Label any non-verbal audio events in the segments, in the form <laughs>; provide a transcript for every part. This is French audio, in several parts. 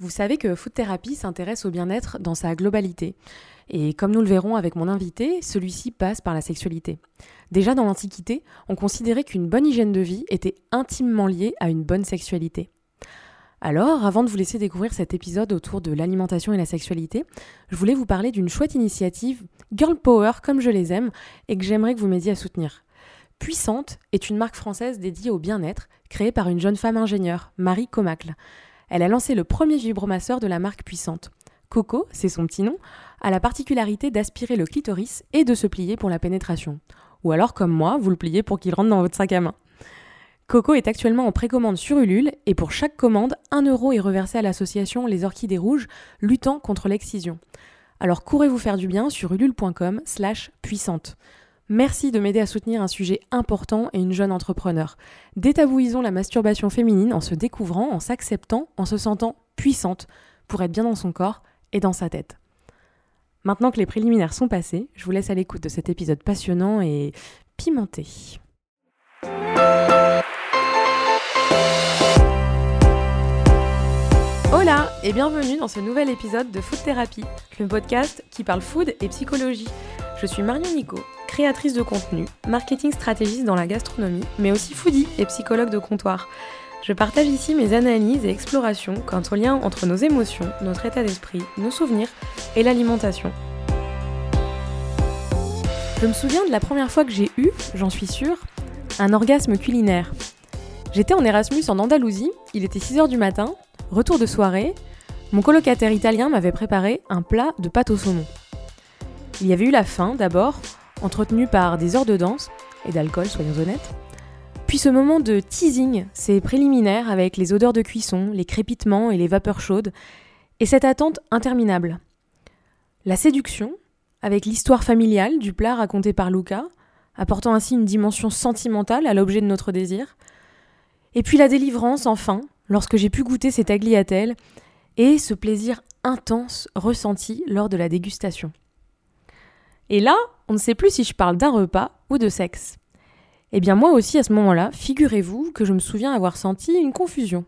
Vous savez que Food Therapy s'intéresse au bien-être dans sa globalité. Et comme nous le verrons avec mon invité, celui-ci passe par la sexualité. Déjà dans l'Antiquité, on considérait qu'une bonne hygiène de vie était intimement liée à une bonne sexualité. Alors, avant de vous laisser découvrir cet épisode autour de l'alimentation et la sexualité, je voulais vous parler d'une chouette initiative, Girl Power comme je les aime, et que j'aimerais que vous m'aidiez à soutenir. Puissante est une marque française dédiée au bien-être, créée par une jeune femme ingénieure, Marie Comacle. Elle a lancé le premier vibromasseur de la marque Puissante. Coco, c'est son petit nom, a la particularité d'aspirer le clitoris et de se plier pour la pénétration. Ou alors, comme moi, vous le pliez pour qu'il rentre dans votre sac à main. Coco est actuellement en précommande sur Ulule et pour chaque commande, 1 euro est reversé à l'association Les Orchidées Rouges luttant contre l'excision. Alors courez vous faire du bien sur ulule.com slash puissante. Merci de m'aider à soutenir un sujet important et une jeune entrepreneur. Détabouisons la masturbation féminine en se découvrant, en s'acceptant, en se sentant puissante pour être bien dans son corps et dans sa tête. Maintenant que les préliminaires sont passés, je vous laisse à l'écoute de cet épisode passionnant et pimenté. Hola et bienvenue dans ce nouvel épisode de Food Therapy, le podcast qui parle food et psychologie. Je suis Marion Nico, créatrice de contenu, marketing stratégiste dans la gastronomie, mais aussi foodie et psychologue de comptoir. Je partage ici mes analyses et explorations quant au lien entre nos émotions, notre état d'esprit, nos souvenirs et l'alimentation. Je me souviens de la première fois que j'ai eu, j'en suis sûre, un orgasme culinaire. J'étais en Erasmus en Andalousie, il était 6h du matin, retour de soirée, mon colocataire italien m'avait préparé un plat de pâte au saumon. Il y avait eu la faim d'abord, entretenue par des heures de danse et d'alcool, soyons honnêtes. Puis ce moment de teasing, ces préliminaires avec les odeurs de cuisson, les crépitements et les vapeurs chaudes, et cette attente interminable. La séduction, avec l'histoire familiale du plat raconté par Luca, apportant ainsi une dimension sentimentale à l'objet de notre désir. Et puis la délivrance, enfin, lorsque j'ai pu goûter ces tagliatelles, et ce plaisir intense ressenti lors de la dégustation. Et là, on ne sait plus si je parle d'un repas ou de sexe. Eh bien moi aussi à ce moment-là, figurez-vous que je me souviens avoir senti une confusion.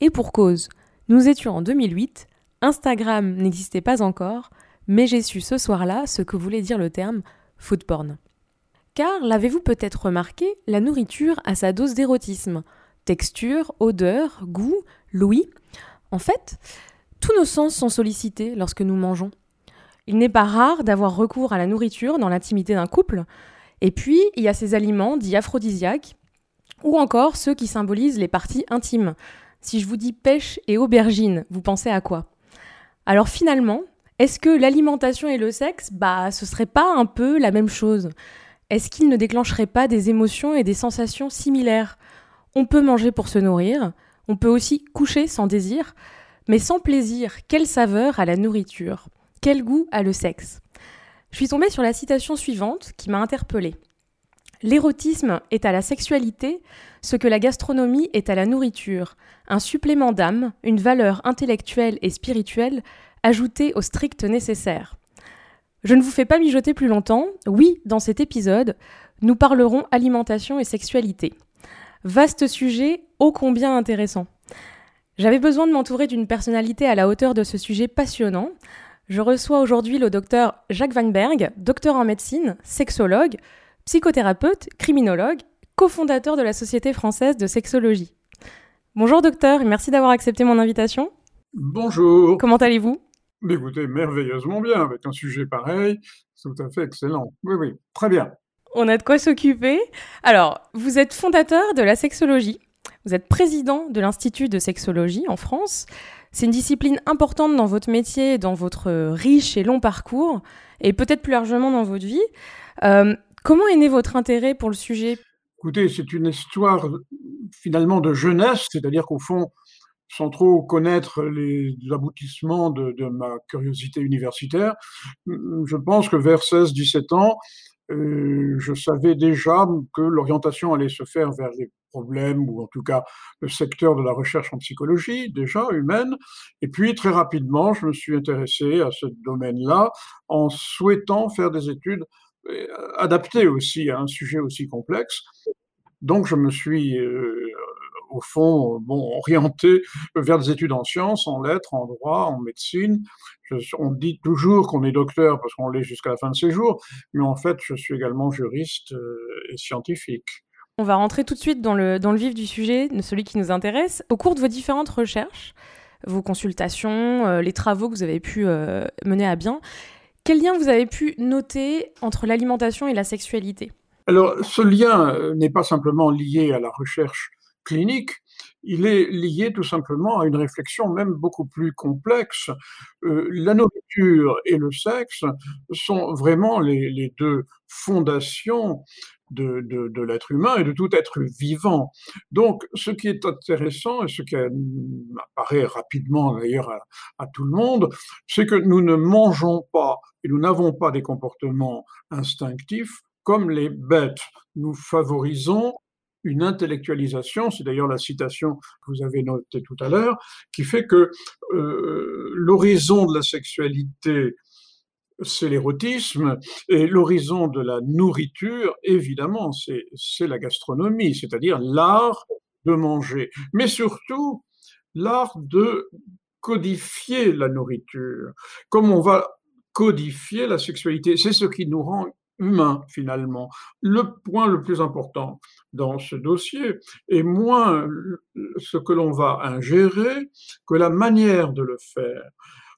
Et pour cause, nous étions en 2008, Instagram n'existait pas encore, mais j'ai su ce soir-là ce que voulait dire le terme food porn. Car, l'avez-vous peut-être remarqué, la nourriture a sa dose d'érotisme. Texture, odeur, goût, l'ouïe. En fait, tous nos sens sont sollicités lorsque nous mangeons. Il n'est pas rare d'avoir recours à la nourriture dans l'intimité d'un couple. Et puis, il y a ces aliments dits aphrodisiaques, ou encore ceux qui symbolisent les parties intimes. Si je vous dis pêche et aubergine, vous pensez à quoi? Alors finalement, est-ce que l'alimentation et le sexe, bah, ce serait pas un peu la même chose? Est-ce qu'ils ne déclencheraient pas des émotions et des sensations similaires? On peut manger pour se nourrir, on peut aussi coucher sans désir, mais sans plaisir, quelle saveur à la nourriture? Quel goût a le sexe? Je suis tombée sur la citation suivante qui m'a interpellée. L'érotisme est à la sexualité ce que la gastronomie est à la nourriture, un supplément d'âme, une valeur intellectuelle et spirituelle ajoutée au strict nécessaire. Je ne vous fais pas mijoter plus longtemps. Oui, dans cet épisode, nous parlerons alimentation et sexualité. Vaste sujet, ô combien intéressant. J'avais besoin de m'entourer d'une personnalité à la hauteur de ce sujet passionnant, je reçois aujourd'hui le docteur Jacques Weinberg, docteur en médecine, sexologue, psychothérapeute, criminologue, cofondateur de la Société française de sexologie. Bonjour docteur, merci d'avoir accepté mon invitation. Bonjour. Comment allez-vous? Écoutez, merveilleusement bien, avec un sujet pareil, c'est tout à fait excellent. Oui, oui, très bien. On a de quoi s'occuper. Alors, vous êtes fondateur de la sexologie, vous êtes président de l'Institut de sexologie en France, c'est une discipline importante dans votre métier, dans votre riche et long parcours, et peut-être plus largement dans votre vie. Euh, comment est né votre intérêt pour le sujet? Écoutez, c'est une histoire finalement de jeunesse, c'est-à-dire qu'au fond, sans trop connaître les aboutissements de, ma curiosité universitaire, je pense que vers 16-17 ans, euh, je savais déjà que l'orientation allait se faire vers les problèmes, ou en tout cas le secteur de la recherche en psychologie, déjà humaine. Et puis très rapidement, je me suis intéressé à ce domaine-là en souhaitant faire des études euh, adaptées aussi à un sujet aussi complexe. Donc je me suis euh, au fond, bon, orienté vers des études en sciences, en lettres, en droit, en médecine. on dit toujours qu'on est docteur parce qu'on l'est jusqu'à la fin de ses jours, mais en fait, je suis également juriste et scientifique. On va rentrer tout de suite dans le, dans le vif du sujet, celui qui nous intéresse. Au cours de vos différentes recherches, vos consultations, euh, les travaux que vous avez pu euh, mener à bien, quel lien vous avez pu noter entre l'alimentation et la sexualité? Alors, ce lien euh, n'est pas simplement lié à la recherche clinique, il est lié tout simplement à une réflexion même beaucoup plus complexe. la nourriture et le sexe sont vraiment les, les deux fondations de, l'être humain et de tout être vivant. Donc, ce qui est intéressant et ce qui apparaît rapidement d'ailleurs à, tout le monde, c'est que nous ne mangeons pas et nous n'avons pas des comportements instinctifs comme les bêtes. Nous favorisons une intellectualisation, c'est d'ailleurs la citation que vous avez notée tout à l'heure, qui fait que euh, l'horizon de la sexualité c'est l'érotisme, et l'horizon de la nourriture, évidemment, c'est la gastronomie, c'est-à-dire l'art de manger, mais surtout l'art de codifier la nourriture, comme on va codifier la sexualité. C'est ce qui nous rend humains, finalement. Le point le plus important dans ce dossier est moins ce que l'on va ingérer que la manière de le faire.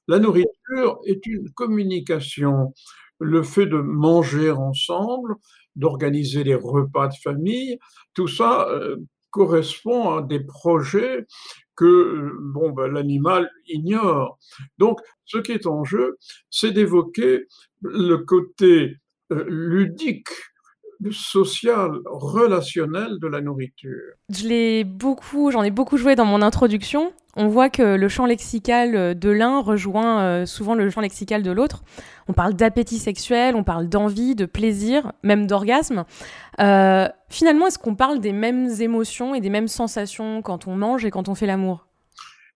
La nourriture est une communication. Le fait de manger ensemble, d'organiser des repas de famille, tout ça euh, correspond à des projets que bon, ben, l'animal ignore. Donc, ce qui est en jeu, c'est d'évoquer le côté euh, ludique social, relationnel de la nourriture. Je l'ai beaucoup, j'en ai beaucoup joué dans mon introduction. On voit que le champ lexical de l'un rejoint euh, souvent le champ lexical de l'autre. On parle d'appétit sexuel, on parle d'envie, de plaisir, même d'orgasme. Euh, finalement, est-ce qu'on parle des mêmes émotions et des mêmes sensations quand on mange et quand on fait l'amour?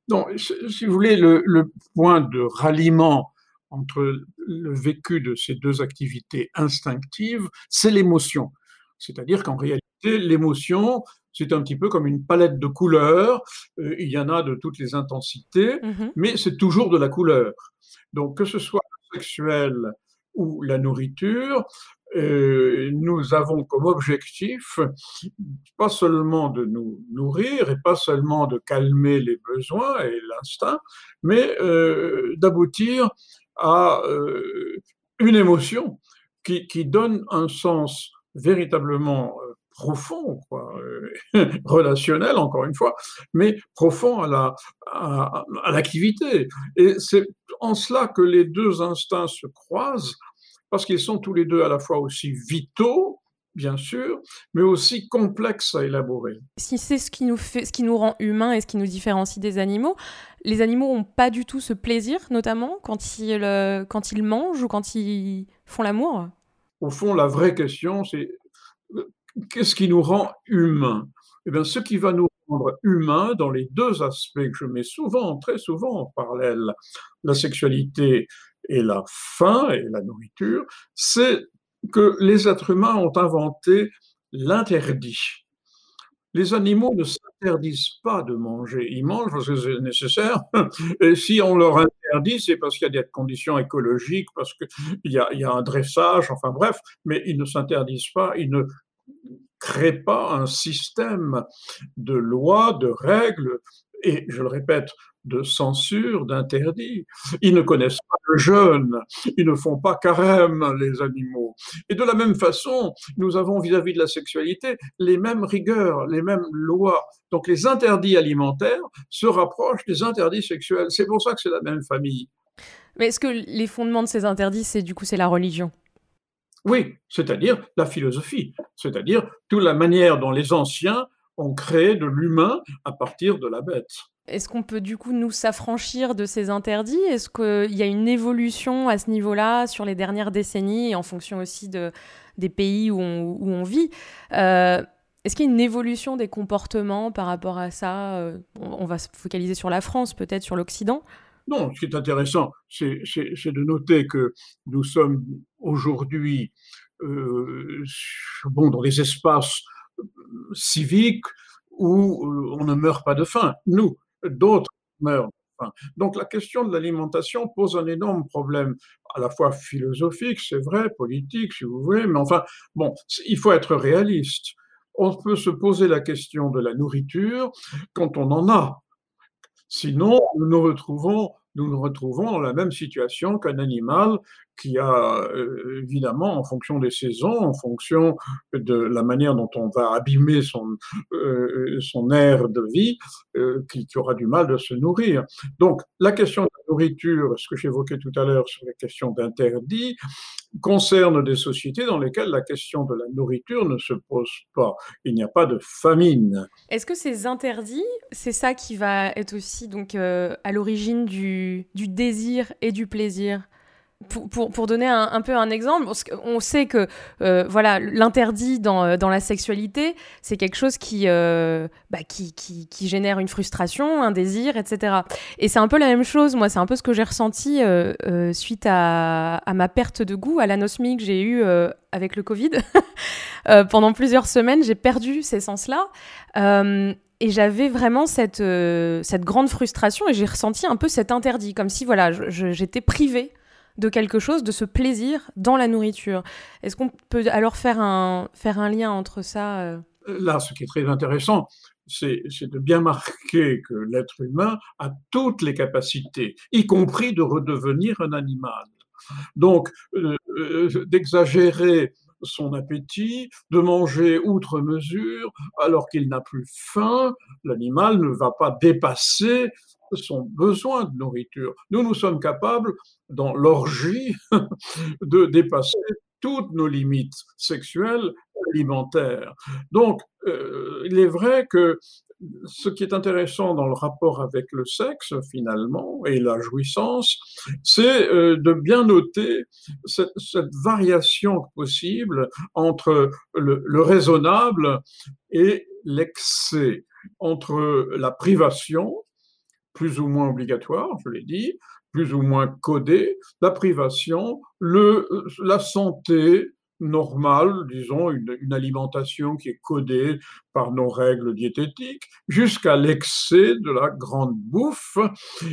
Non, si vous voulez, le, le point de ralliement entre le vécu de ces deux activités instinctives, c'est l'émotion. C'est-à-dire qu'en réalité, l'émotion, c'est un petit peu comme une palette de couleurs. Euh, il y en a de toutes les intensités, mmh mais c'est toujours de la couleur. Donc, que ce soit sexuel ou la nourriture, euh, nous avons comme objectif pas seulement de nous nourrir et pas seulement de calmer les besoins et l'instinct, mais euh, d'aboutir à euh, une émotion qui, qui, donne un sens véritablement euh, profond, euh, <laughs> relationnel encore une fois, mais profond à la à, l'activité. Et c'est en cela que les deux instincts se croisent, parce qu'ils sont tous les deux à la fois aussi vitaux bien sûr, mais aussi complexes à élaborer. Si c'est ce qui nous fait, ce qui nous rend humains et ce qui nous différencie des animaux, les animaux n'ont pas du tout ce plaisir, notamment quand ils, euh, quand ils mangent ou quand ils font l'amour? Au fond, la vraie question, c'est euh, qu'est-ce qui nous rend humains? Eh bien, ce qui va nous rendre humains dans les deux aspects que je mets souvent, très souvent en parallèle, la sexualité et la faim et la nourriture, c'est que les êtres humains ont inventé l'interdit. Les animaux ne s'interdisent pas de manger. Ils mangent parce que c'est nécessaire. <laughs> Et si on leur interdit, c'est parce qu'il y a des conditions écologiques, parce qu'il y, y a, un dressage, enfin bref, mais ils ne s'interdisent pas, ils ne créent pas un système de lois, de règles, et je le répète, de censure, d'interdit. Ils ne connaissent pas le jeûne, ils ne font pas carême, les animaux. Et de la même façon, nous avons vis-à-vis de la sexualité les mêmes rigueurs, les mêmes lois. Donc les interdits alimentaires se rapprochent des interdits sexuels. C'est pour ça que c'est la même famille. Mais est-ce que les fondements de ces interdits, c'est du coup c'est la religion? Oui, c'est-à-dire la philosophie, c'est-à-dire toute la manière dont les anciens ont créé de l'humain à partir de la bête. Est-ce qu'on peut du coup nous s'affranchir de ces interdits? Est-ce qu'il y a une évolution à ce niveau-là sur les dernières décennies, en fonction aussi de, des pays où on, vit? Euh, Est-ce qu'il y a une évolution des comportements par rapport à ça? Euh, on, va se focaliser sur la France, peut-être sur l'Occident? Non, ce qui est intéressant, c'est de noter que nous sommes aujourd'hui euh, bon, dans des espaces civiques où on ne meurt pas de faim. Nous, d'autres meurent de faim. Donc la question de l'alimentation pose un énorme problème, à la fois philosophique, c'est vrai, politique, si vous voulez, mais enfin, bon, il faut être réaliste. On peut se poser la question de la nourriture quand on en a. Sinon, nous nous retrouvons nous nous retrouvons dans la même situation qu'un animal qui a, euh, évidemment, en fonction des saisons, en fonction de la manière dont on va abîmer son, euh, son air de vie, euh, qui, aura du mal de se nourrir. Donc, la question de la nourriture, ce que j'évoquais tout à l'heure sur la question d'interdit, concerne des sociétés dans lesquelles la question de la nourriture ne se pose pas. Il n'y a pas de famine. Est-ce que ces interdits, c'est ça qui va être aussi donc à l'origine du désir et du plaisir? Pour, pour, donner un, peu un exemple, on sait que euh, voilà l'interdit dans, euh, dans, la sexualité, c'est quelque chose qui, euh, bah, qui, qui, qui, génère une frustration, un désir, etc. Et c'est un peu la même chose, moi, c'est un peu ce que j'ai ressenti suite à, à, ma perte de goût, à l'anosmie que j'ai eue avec le Covid. <laughs> pendant plusieurs semaines, j'ai perdu ces sens-là. et j'avais vraiment cette, cette grande frustration et j'ai ressenti un peu cet interdit, comme si voilà, j'étais privée de quelque chose, de ce plaisir dans la nourriture. Est-ce qu'on peut alors faire un, faire un lien entre ça euh? Là, ce qui est très intéressant, c'est de bien marquer que l'être humain a toutes les capacités, y compris de redevenir un animal. Donc, euh, euh, d'exagérer son appétit, de manger outre mesure alors qu'il n'a plus faim, l'animal ne va pas dépasser son besoin de nourriture. Nous, nous sommes capables, dans l'orgie, <laughs> de dépasser toutes nos limites sexuelles, alimentaires. Donc, euh, il est vrai que ce qui est intéressant dans le rapport avec le sexe, finalement, et la jouissance, c'est euh, de bien noter cette, variation possible entre le raisonnable et l'excès, entre la privation, plus ou moins obligatoire, je l'ai dit, plus ou moins codé, la privation, le, la santé, normale, disons, une, alimentation qui est codée par nos règles diététiques, jusqu'à l'excès de la grande bouffe,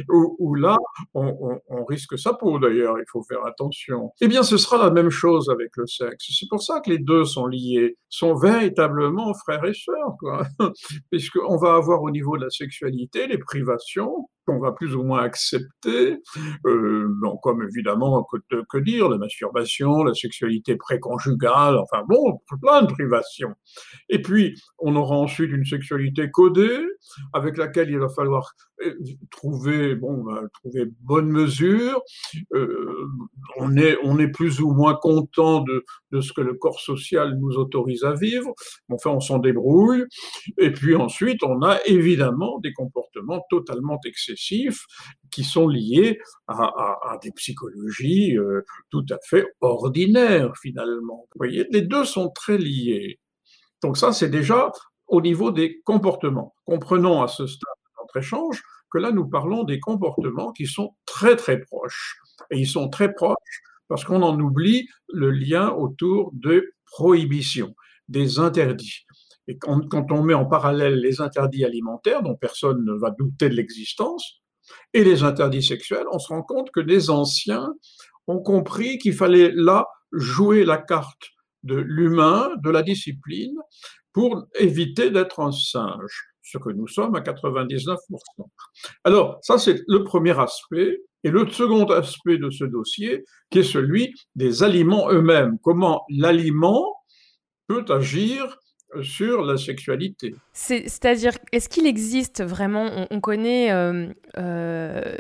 où, là, on, risque sa peau d'ailleurs, il faut faire attention. Eh bien, ce sera la même chose avec le sexe. C'est pour ça que les deux sont liés, sont véritablement frères et sœurs. <laughs> Puisqu'on va avoir au niveau de la sexualité les privations, qu'on va plus ou moins accepter, euh, comme évidemment, que, dire, la masturbation, la sexualité préconjugale, enfin bon, plein de privations. Et puis, on aura ensuite une sexualité codée, avec laquelle il va falloir euh, trouver, bon, bah, trouver bonne mesure. Euh, on, est, on est plus ou moins content de, de ce que le corps social nous autorise à vivre. Enfin, on s'en débrouille. Et puis ensuite, on a évidemment des comportements totalement excessifs qui sont liés à, des psychologies euh, tout à fait ordinaires finalement. Vous voyez, les deux sont très liés. Donc ça, c'est déjà au niveau des comportements. Comprenons à ce stade de notre échange que là, nous parlons des comportements qui sont très très proches. Et ils sont très proches parce qu'on en oublie le lien autour des prohibitions, des interdits. Et quand, on met en parallèle les interdits alimentaires, dont personne ne va douter de l'existence, et les interdits sexuels, on se rend compte que les anciens ont compris qu'il fallait là jouer la carte de l'humain, de la discipline, pour éviter d'être un singe, ce que nous sommes à 99%. Alors, ça c'est le premier aspect. Et le second aspect de ce dossier, qui est celui des aliments eux-mêmes. Comment l'aliment peut agir sur la sexualité. C'est-à-dire, est-ce qu'il existe vraiment, on, connaît euh, euh,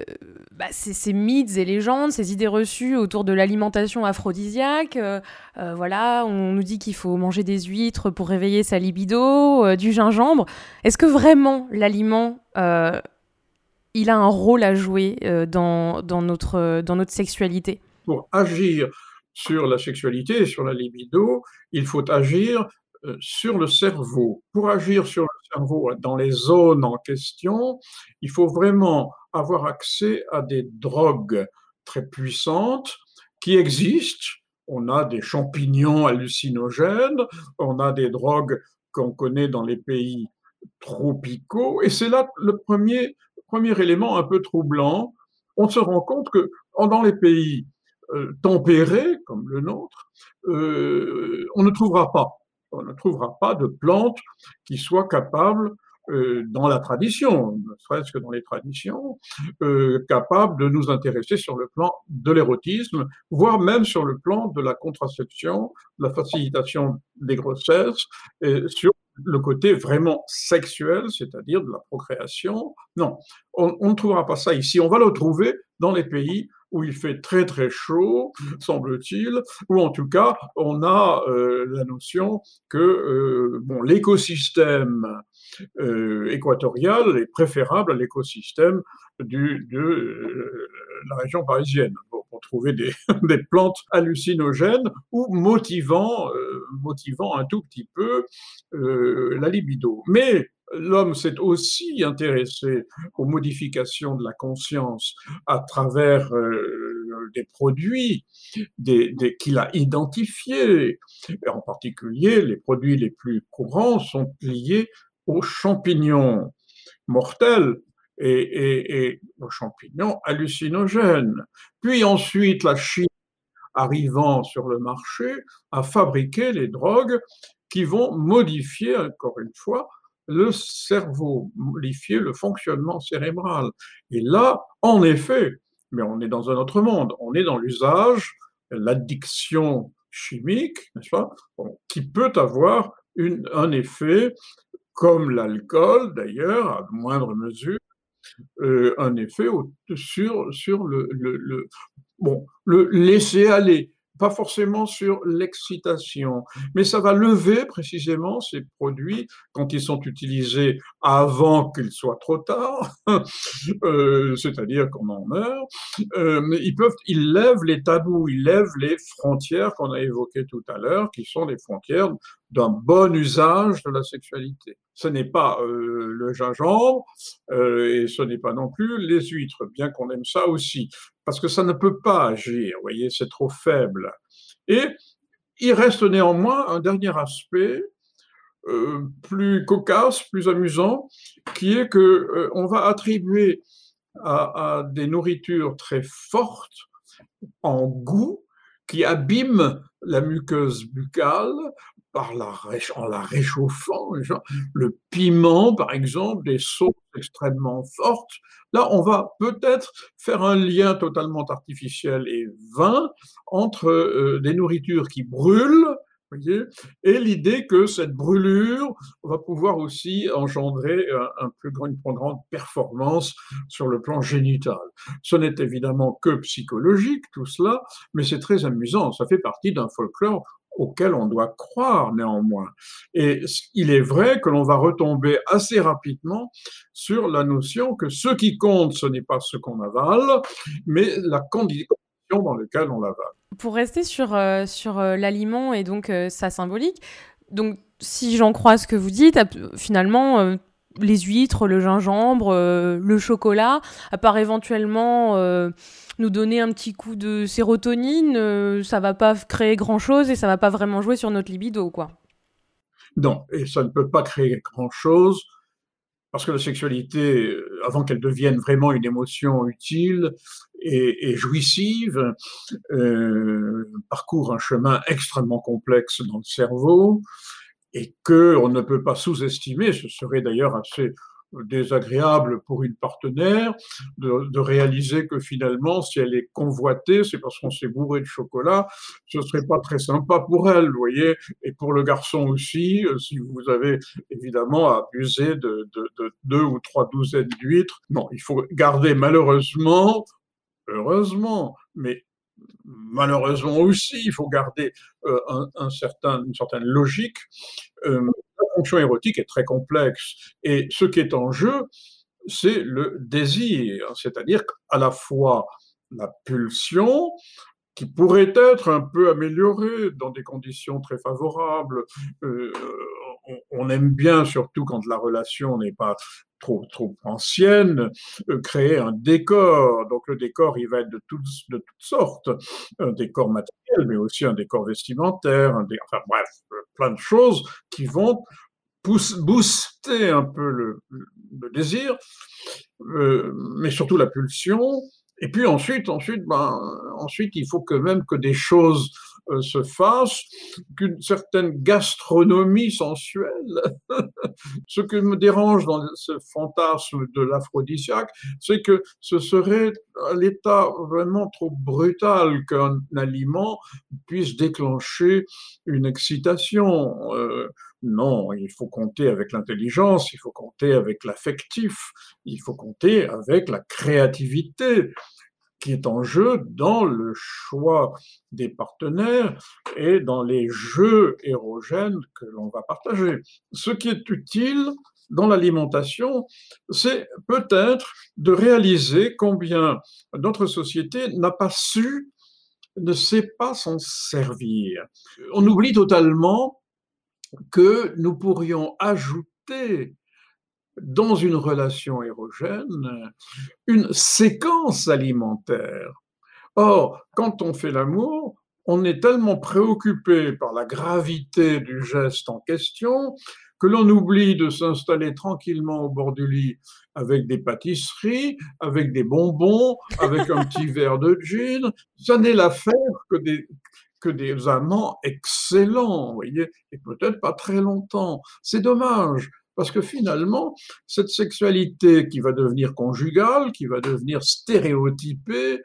bah, ces, mythes et légendes, ces idées reçues autour de l'alimentation aphrodisiaque. Euh, voilà, on nous dit qu'il faut manger des huîtres pour réveiller sa libido, du gingembre. Est-ce que vraiment l'aliment, il a un rôle à jouer dans, dans, notre, dans notre sexualité? Pour agir sur la sexualité et sur la libido, il faut agir sur le cerveau. Pour agir sur le cerveau dans les zones en question, il faut vraiment avoir accès à des drogues très puissantes qui existent. On a des champignons hallucinogènes, on a des drogues qu'on connaît dans les pays tropicaux. Et c'est là le premier, premier élément un peu troublant. On se rend compte que dans les pays euh, tempérés, comme le nôtre, euh, on ne trouvera pas, on ne trouvera pas de plantes qui soient capables euh, dans la tradition, ne serait-ce que dans les traditions, euh, capables de nous intéresser sur le plan de l'érotisme, voire même sur le plan de la contraception, de la facilitation des grossesses, sur le côté vraiment sexuel, c'est-à-dire de la procréation. Non, on, on, ne trouvera pas ça ici. On va le trouver dans les pays où il fait très très chaud, semble-t-il, ou en tout cas, on a euh, la notion que euh, bon, l'écosystème euh, équatorial est préférable à l'écosystème de la région parisienne pour, trouver des, <laughs> des, plantes hallucinogènes ou motivant, motivant un tout petit peu la libido. Mais l'homme s'est aussi intéressé aux modifications de la conscience à travers euh, des produits qu'il a identifiés. Et en particulier, les produits les plus courants sont liés aux champignons mortels et, et aux champignons hallucinogènes. Puis ensuite, la Chine arrivant sur le marché a fabriqué les drogues qui vont modifier, encore une fois, le cerveau, modifier le fonctionnement cérébral. Et là, en effet, mais on est dans un autre monde, on est dans l'usage, l'addiction chimique, n'est-ce pas, qui peut avoir une, un effet, comme l'alcool d'ailleurs, à moindre mesure, euh, un effet sur, sur le, le, bon, le laisser aller pas forcément sur l'excitation, mais ça va lever précisément ces produits quand ils sont utilisés avant qu'il soit trop tard, <laughs> euh, c'est-à-dire qu'on en meurt. Euh, ils peuvent, ils lèvent les tabous, ils lèvent les frontières qu'on a évoquées tout à l'heure, qui sont les frontières d'un bon usage de la sexualité. Ce n'est pas euh, le gingembre et ce n'est pas non plus les huîtres, bien qu'on aime ça aussi, parce que ça ne peut pas agir, vous voyez, c'est trop faible. Et il reste néanmoins un dernier aspect euh, plus cocasse, plus amusant, qui est que euh, on va attribuer à, à des nourritures très fortes en goût qui abîment la muqueuse buccale par la, en la réchauffant, le piment, par exemple, des sauces extrêmement fortes. Là, on va peut-être faire un lien totalement artificiel et vain entre euh, des nourritures qui brûlent, voyez, et l'idée que cette brûlure va pouvoir aussi engendrer un, un plus grand, une plus grande performance sur le plan génital. Ce n'est évidemment que psychologique, tout cela, mais c'est très amusant. Ça fait partie d'un folklore auquel on doit croire néanmoins. Et il est vrai que l'on va retomber assez rapidement sur la notion que ce qui compte, ce n'est pas ce qu'on avale, mais la condition dans laquelle on l'avale. Pour rester sur, euh, sur euh, l'aliment et donc euh, sa symbolique, donc si j'en crois ce que vous dites, finalement, les huîtres, le gingembre, euh, le chocolat, à part éventuellement euh, nous donner un petit coup de sérotonine, euh, ça va pas créer grand chose et ça va pas vraiment jouer sur notre libido, quoi. Non, et ça ne peut pas créer grand chose parce que la sexualité, avant qu'elle devienne vraiment une émotion utile et, jouissive, parcourt un chemin extrêmement complexe dans le cerveau et que on ne peut pas sous-estimer, ce serait d'ailleurs assez désagréable pour une partenaire de, réaliser que finalement, si elle est convoitée, c'est parce qu'on s'est bourré de chocolat, ce serait pas très sympa pour elle, vous voyez, et pour le garçon aussi, euh, si vous avez évidemment abusé de deux ou trois douzaines d'huîtres. Non, il faut garder malheureusement, heureusement, mais malheureusement aussi, il faut garder euh, un, certain, une certaine logique. Euh, la fonction érotique est très complexe et ce qui est en jeu, c'est le désir, c'est-à-dire qu'à la fois la pulsion, qui pourrait être un peu améliorée dans des conditions très favorables. Euh, on, aime bien, surtout quand la relation n'est pas trop, trop ancienne, euh, créer un décor. Donc le décor, il va être de toutes, de toutes sortes. Un décor matériel, mais aussi un décor vestimentaire, un décor, enfin bref, plein de choses qui vont booster un peu le, désir, euh, mais surtout la pulsion. Et puis ensuite, ensuite, ben, ensuite, il faut que même que des choses euh, se fasse, qu'une certaine gastronomie sensuelle. <laughs> ce qui me dérange dans ce fantasme de l'aphrodisiaque, c'est que ce serait à l'état vraiment trop brutal qu'un aliment puisse déclencher une excitation. Euh, non, il faut compter avec l'intelligence, il faut compter avec l'affectif, il faut compter avec la créativité qui est en jeu dans le choix des partenaires et dans les jeux érogènes que l'on va partager. Ce qui est utile dans l'alimentation, c'est peut-être de réaliser combien notre société n'a pas su, ne sait pas s'en servir. On oublie totalement que nous pourrions ajouter dans une relation érogène une séquence alimentaire. Or, quand on fait l'amour, on est tellement préoccupé par la gravité du geste en question que l'on oublie de s'installer tranquillement au bord du lit avec des pâtisseries, avec des bonbons, avec un petit <laughs> verre de gin. Ça n'est l'affaire que des, que des amants excellents, vous voyez, et peut-être pas très longtemps. C'est dommage. Parce que finalement, cette sexualité qui va devenir conjugale, qui va devenir stéréotypée,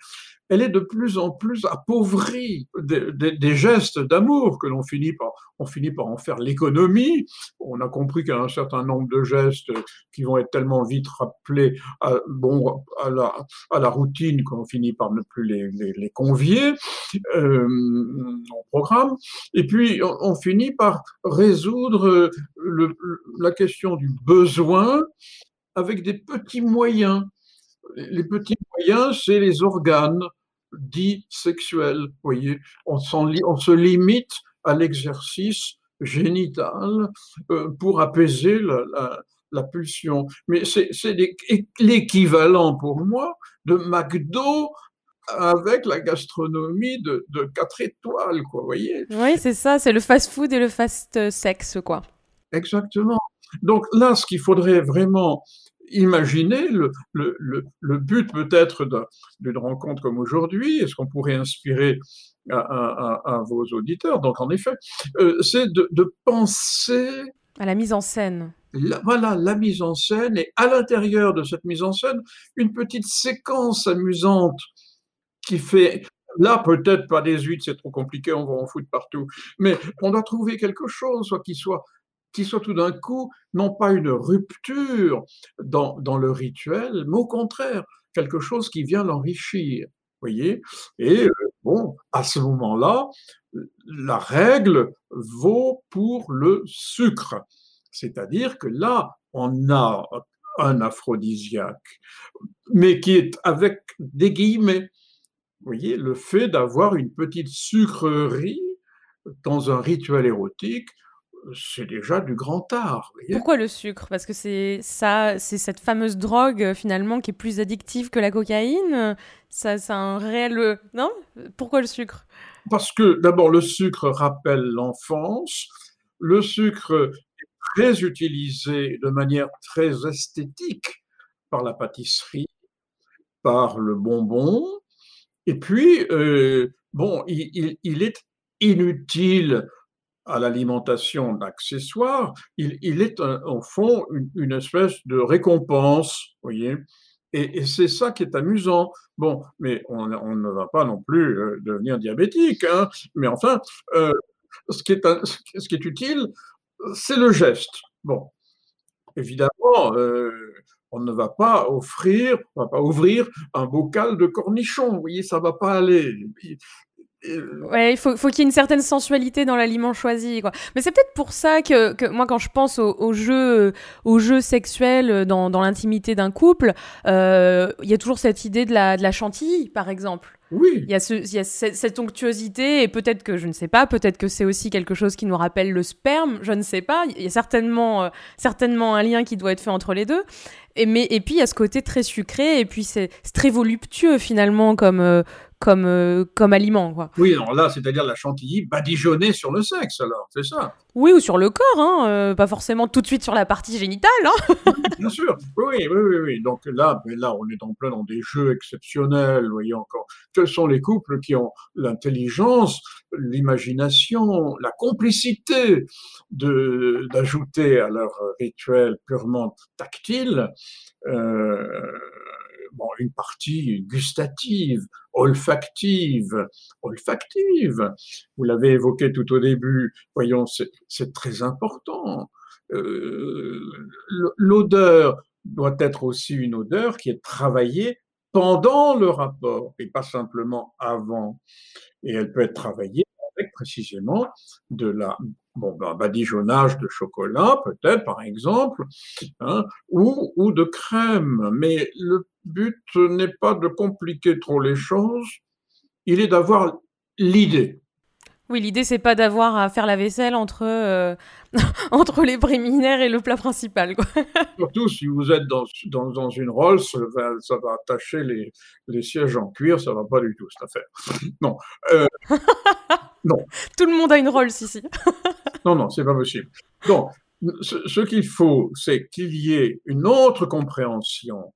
elle est de plus en plus appauvrie des, gestes d'amour que l'on finit par, on finit par en faire l'économie. On a compris qu'il y a un certain nombre de gestes qui vont être tellement vite rappelés à, bon, à, la, à la routine qu'on finit par ne plus les, les, convier euh, au programme. Et puis, on, finit par résoudre le, la question du besoin avec des petits moyens. Les petits moyens, c'est les organes dits sexuels. voyez, on, on se limite à l'exercice génital euh, pour apaiser la, pulsion. Mais c'est l'équivalent pour moi de McDo avec la gastronomie de, de 4 étoiles, quoi, voyez Oui, c'est ça, c'est le fast-food et le fast-sexe, quoi. Exactement. Donc là, ce qu'il faudrait vraiment imaginer le, le, but peut-être d'une rencontre comme aujourd'hui, est-ce qu'on pourrait inspirer à, vos auditeurs? Donc en effet, euh, c'est de, penser à la mise en scène. voilà, la mise en scène et à l'intérieur de cette mise en scène, une petite séquence amusante qui fait Là, peut-être pas des huit, c'est trop compliqué, on va en foutre partout. Mais on doit trouver quelque chose soit qui soit qui soit tout d'un coup, non pas une rupture dans, le rituel, mais au contraire, quelque chose qui vient l'enrichir. Voyez Et euh, bon, à ce moment-là, la règle vaut pour le sucre. C'est-à-dire que là, on a un aphrodisiaque, mais qui est avec des guillemets. Voyez, le fait d'avoir une petite sucrerie dans un rituel érotique, c'est déjà du grand art. Pourquoi le sucre? Parce que c'est ça, c'est cette fameuse drogue euh, finalement qui est plus addictive que la cocaïne? Ça, c'est un réel euh, non? Pourquoi le sucre? Parce que d'abord le sucre rappelle l'enfance. Le sucre est très utilisé de manière très esthétique par la pâtisserie, par le bonbon. Et puis, euh, bon, il, il, est inutile à l'alimentation d'accessoires, il, est au fond une, espèce de récompense, voyez. Et, c'est ça qui est amusant. Bon, mais on, ne va pas non plus euh, devenir diabétique, hein, mais enfin, euh, ce, qui est, utile, c'est le geste. Bon, évidemment, euh, on ne va pas offrir, on va pas ouvrir un bocal de cornichons, vous voyez, ça va pas aller. Ouais, il faut, faut qu'il y ait une certaine sensualité dans l'aliment choisi. Quoi. Mais c'est peut-être pour ça que, que, moi, quand je pense aux au jeux, au jeu sexuels dans, dans l'intimité d'un couple, euh, il y a toujours cette idée de la, de la chantilly, par exemple. Oui. Il y a, ce, il y a cette, onctuosité, et peut-être que, je ne sais pas, peut-être que c'est aussi quelque chose qui nous rappelle le sperme, je ne sais pas. Il y a certainement, euh, certainement un lien qui doit être fait entre les deux. Et, mais, et puis, il y a ce côté très sucré, et puis c'est très voluptueux, finalement, comme, euh, comme, euh, comme aliment. Quoi. Oui, alors là, c'est-à-dire la chantilly badigeonnée sur le sexe, alors, c'est ça Oui, ou sur le corps, hein, euh, pas forcément tout de suite sur la partie génitale. Hein. <laughs> Bien sûr, oui, oui, oui, oui. Donc là, mais là, on est en plein dans des jeux exceptionnels, vous voyez encore. Quels sont les couples qui ont l'intelligence, l'imagination, la complicité d'ajouter à leur rituel purement tactile euh, bon, une partie gustative, olfactive, olfactive. Vous l'avez évoqué tout au début. Voyons, c'est très important. Euh, L'odeur doit être aussi une odeur qui est travaillée pendant le rapport et pas simplement avant. Et elle peut être travaillée avec précisément de la bon, ben, badigeonnage de chocolat, peut-être, par exemple, hein, ou, ou de crème. Mais le but n'est pas de compliquer trop les choses, il est d'avoir l'idée. Oui, l'idée, c'est pas d'avoir à faire la vaisselle entre, euh, <laughs> entre les préliminaires et le plat principal. Quoi. <laughs> Surtout si vous êtes dans, dans, dans une Rolls, ça va, ça va attacher les, les, sièges en cuir, ça va pas du tout, cette affaire. Non. Euh, <laughs> non. Tout le monde a une Rolls ici. non, non, c'est pas possible. Donc, ce, ce qu'il faut, c'est qu'il y ait une autre compréhension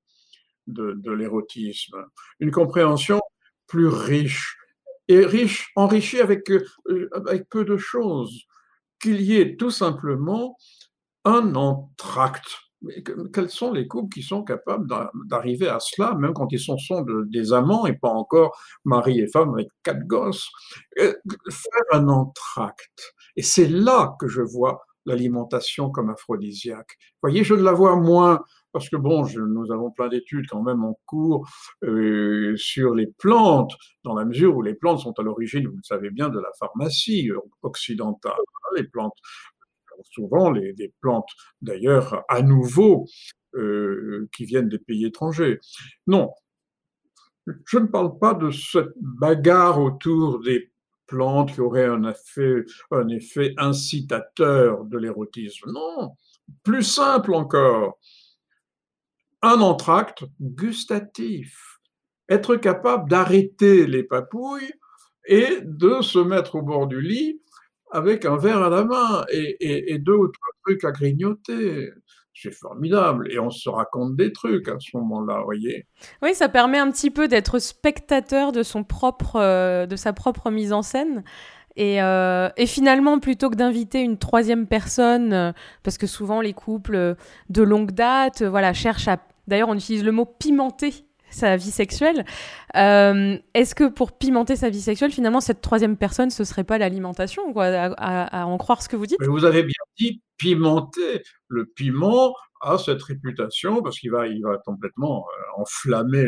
de, de l'érotisme, une compréhension plus riche, et enrichi avec, euh, avec peu de choses, qu'il y ait tout simplement un entracte. Quels sont les couples qui sont capables d'arriver à cela, même quand ils sont, sont des amants et pas encore mari et femme avec quatre gosses? Euh, Faire un entracte. Et c'est là que je vois l'alimentation comme aphrodisiaque. Vous voyez, je ne la vois moins parce que bon, nous avons plein d'études quand même en cours euh, sur les plantes, dans la mesure où les plantes sont à l'origine, vous le savez bien, de la pharmacie occidentale. Les plantes, souvent les, des plantes d'ailleurs à nouveau euh, qui viennent des pays étrangers. Non, je ne parle pas de cette bagarre autour des plantes qui auraient un effet, un effet incitateur de l'érotisme. Non, plus simple encore un entracte gustatif. Être capable d'arrêter les papouilles et de se mettre au bord du lit avec un verre à la main et, deux ou trois trucs à grignoter. C'est formidable. Et on se raconte des trucs à ce moment-là, voyez. Oui, ça permet un petit peu d'être spectateur de, son propre, euh, de sa propre mise en scène. Euh, et, finalement, plutôt que d'inviter une troisième personne, euh, parce que souvent les couples de longue date voilà, cherchent à D'ailleurs, on utilise le mot pimenter sa vie sexuelle. Euh, est-ce que pour pimenter sa vie sexuelle, finalement, cette troisième personne, ce serait pas l'alimentation, quoi, à, en croire ce que vous dites? Vous avez bien dit pimenter. Le piment a cette réputation parce qu'il va, complètement euh, enflammer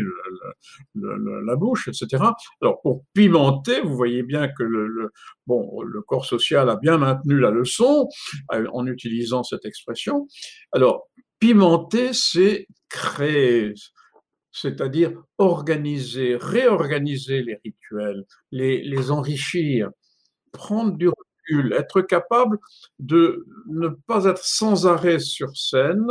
la bouche, etc. Alors pour pimenter, vous voyez bien que le, bon, le corps social a bien maintenu la leçon euh, en utilisant cette expression. Alors pimenter, c'est créer, c'est-à-dire organiser, réorganiser les rituels, les, enrichir, prendre du recul, être capable de ne pas être sans arrêt sur scène,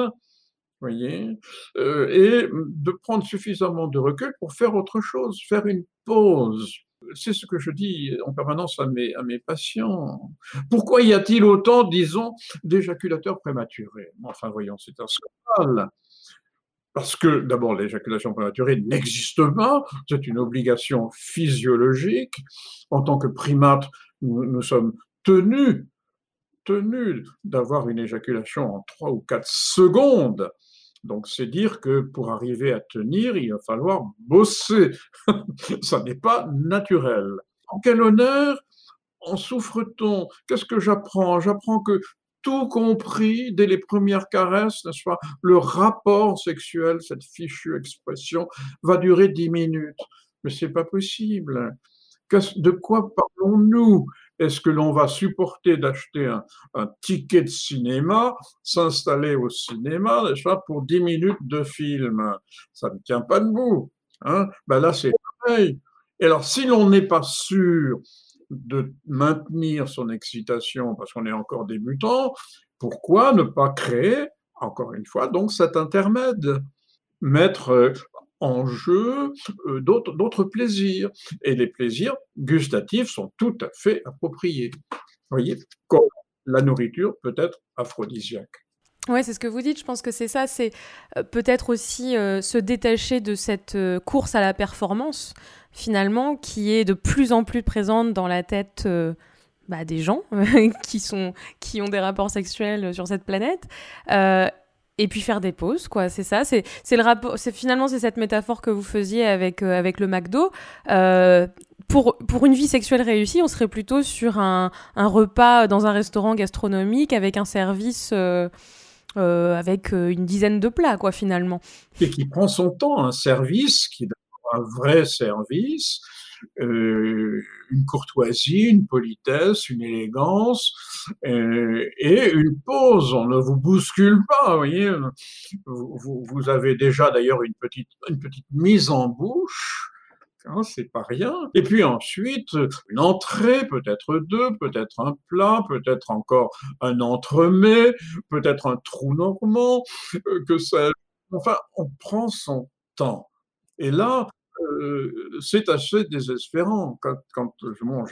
voyez, euh, et de prendre suffisamment de recul pour faire autre chose, faire une pause. C'est ce que je dis en permanence à mes, à mes patients. Pourquoi y a-t-il autant, disons, d'éjaculateurs prématurés? Enfin, voyons, c'est un scandale parce que d'abord l'éjaculation prématurée n'existe pas, c'est une obligation physiologique. En tant que primate, nous, sommes tenus, tenus d'avoir une éjaculation en 3 ou 4 secondes. Donc c'est dire que pour arriver à tenir, il va falloir bosser. <laughs> Ça n'est pas naturel. En quel honneur en souffre-t-on? Qu'est-ce que j'apprends? J'apprends que tout compris dès les premières caresses, n'est-ce pas? Le rapport sexuel, cette fichue expression, va durer dix minutes. Mais c'est pas possible. De quoi parlons-nous? Est-ce que l'on va supporter d'acheter un, ticket de cinéma, s'installer au cinéma, n'est-ce pas, pour dix minutes de film? Ça ne tient pas debout. Hein? Ben là, c'est pareil. Et alors, si l'on n'est pas sûr de maintenir son excitation parce qu'on est encore débutant, pourquoi ne pas créer, encore une fois, donc cet intermède Mettre euh, en jeu euh, d'autres plaisirs. Et les plaisirs gustatifs sont tout à fait appropriés. Vous voyez, comme la nourriture peut être aphrodisiaque. Oui, c'est ce que vous dites. Je pense que c'est ça. C'est euh, peut-être aussi euh, se détacher de cette course à la performance, finalement, qui est de plus en plus présente dans la tête bah, des gens <laughs> qui, sont, qui ont des rapports sexuels sur cette planète et puis faire des pauses quoi c'est ça c'est c'est le rapport finalement c'est cette métaphore que vous faisiez avec euh, avec le McDo euh, pour pour une vie sexuelle réussie on serait plutôt sur un, un repas dans un restaurant gastronomique avec un service euh, avec une dizaine de plats quoi finalement et qui prend son temps un service qui est un vrai service euh, une courtoisie, une politesse, une élégance euh, et une pause. On ne vous bouscule pas, vous voyez. Vous, vous avez déjà d'ailleurs une petite, une petite mise en bouche. Hein, c'est pas rien. Et puis ensuite, une entrée, peut-être deux, peut-être un plat, peut-être encore un entremets, peut-être un trou normand, euh, que ça. Enfin, on prend son temps. Et là, euh, c'est assez désespérant. Quand, quand bon,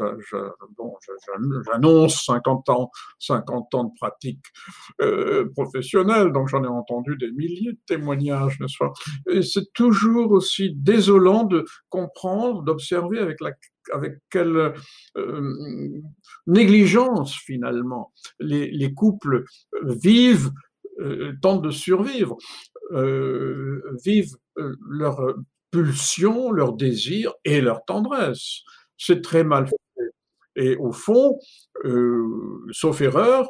j'annonce 50 ans, 50 ans de pratique euh, professionnelle, donc j'en ai entendu des milliers de témoignages, Et c'est toujours aussi désolant de comprendre, d'observer avec la avec quelle euh, négligence finalement les, les couples vivent, tentent de survivre, vivent leur pulsions, leurs désirs et leur tendresse. C'est très mal fait. Et au fond, euh, sauf erreur,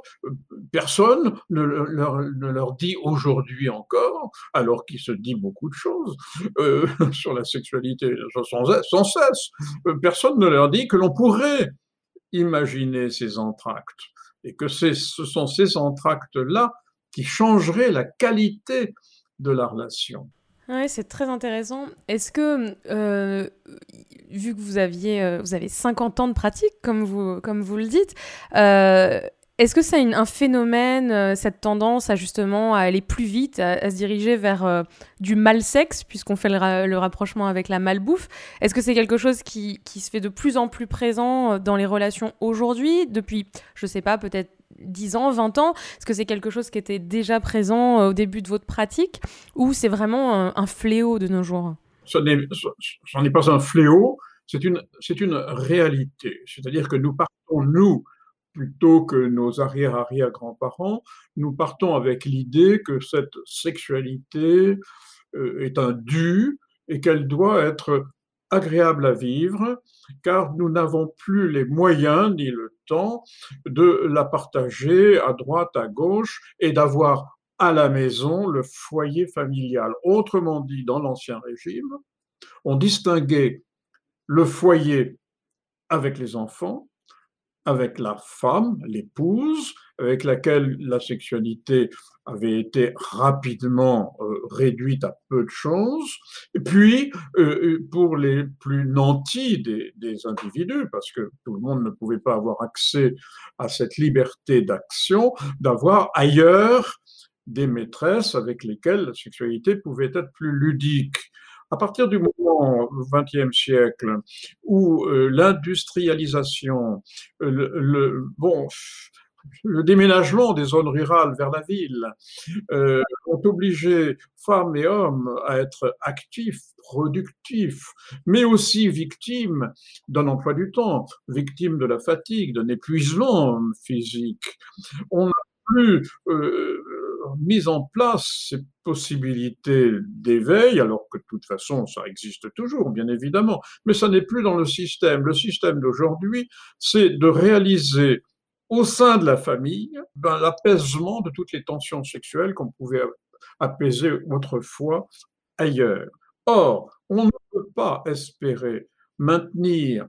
personne ne leur, dit aujourd'hui encore, alors qu'il se dit beaucoup de choses euh, <laughs> sur la sexualité sans, cesse, euh, personne ne leur dit que l'on pourrait imaginer ces entractes et que ce sont ces entractes-là qui changeraient la qualité de la relation. Oui, c'est très intéressant. Est-ce que, euh, vu que vous, aviez, euh, vous avez 50 ans de pratique, comme vous, comme vous le dites, euh, est-ce que c'est un phénomène, cette tendance à justement à aller plus vite, à, se diriger vers du mal-sexe, puisqu'on fait le, rapprochement avec la malbouffe? Est-ce que c'est quelque chose qui, qui, se fait de plus en plus présent dans les relations aujourd'hui, depuis, je sais pas, peut-être 10 ans, 20 ans Est-ce que c'est quelque chose qui était déjà présent euh, au début de votre pratique ou c'est vraiment un, fléau de nos jours? Ce n'est pas un fléau, c'est une, une réalité. C'est-à-dire que nous partons, nous, plutôt que nos arrière-arrière-grands-parents, nous partons avec l'idée que cette sexualité euh, est un dû et qu'elle doit être agréable à vivre, car nous n'avons plus les moyens ni le temps de la partager à droite, à gauche, et d'avoir à la maison le foyer familial. Autrement dit, dans l'Ancien Régime, on distinguait le foyer avec les enfants avec la femme, l'épouse, avec laquelle la sexualité avait été rapidement euh, réduite à peu de choses, et puis euh, euh, pour les plus nantis des, individus, parce que tout le monde ne pouvait pas avoir accès à cette liberté d'action, d'avoir ailleurs des maîtresses avec lesquelles la sexualité pouvait être plus ludique. À partir du moment XXe siècle où l'industrialisation, euh, le, bon, le déménagement des zones rurales vers la ville euh, ont obligé femmes et hommes à être actifs, productifs, mais aussi victimes d'un emploi du temps, victimes de la fatigue, d'un épuisement physique. On n'a plus mise en place ces possibilités d'éveil, alors que de toute façon, ça existe toujours, bien évidemment, mais ça n'est plus dans le système. Le système d'aujourd'hui, c'est de réaliser au sein de la famille ben, l'apaisement de toutes les tensions sexuelles qu'on pouvait apaiser autrefois ailleurs. Or, on ne peut pas espérer maintenir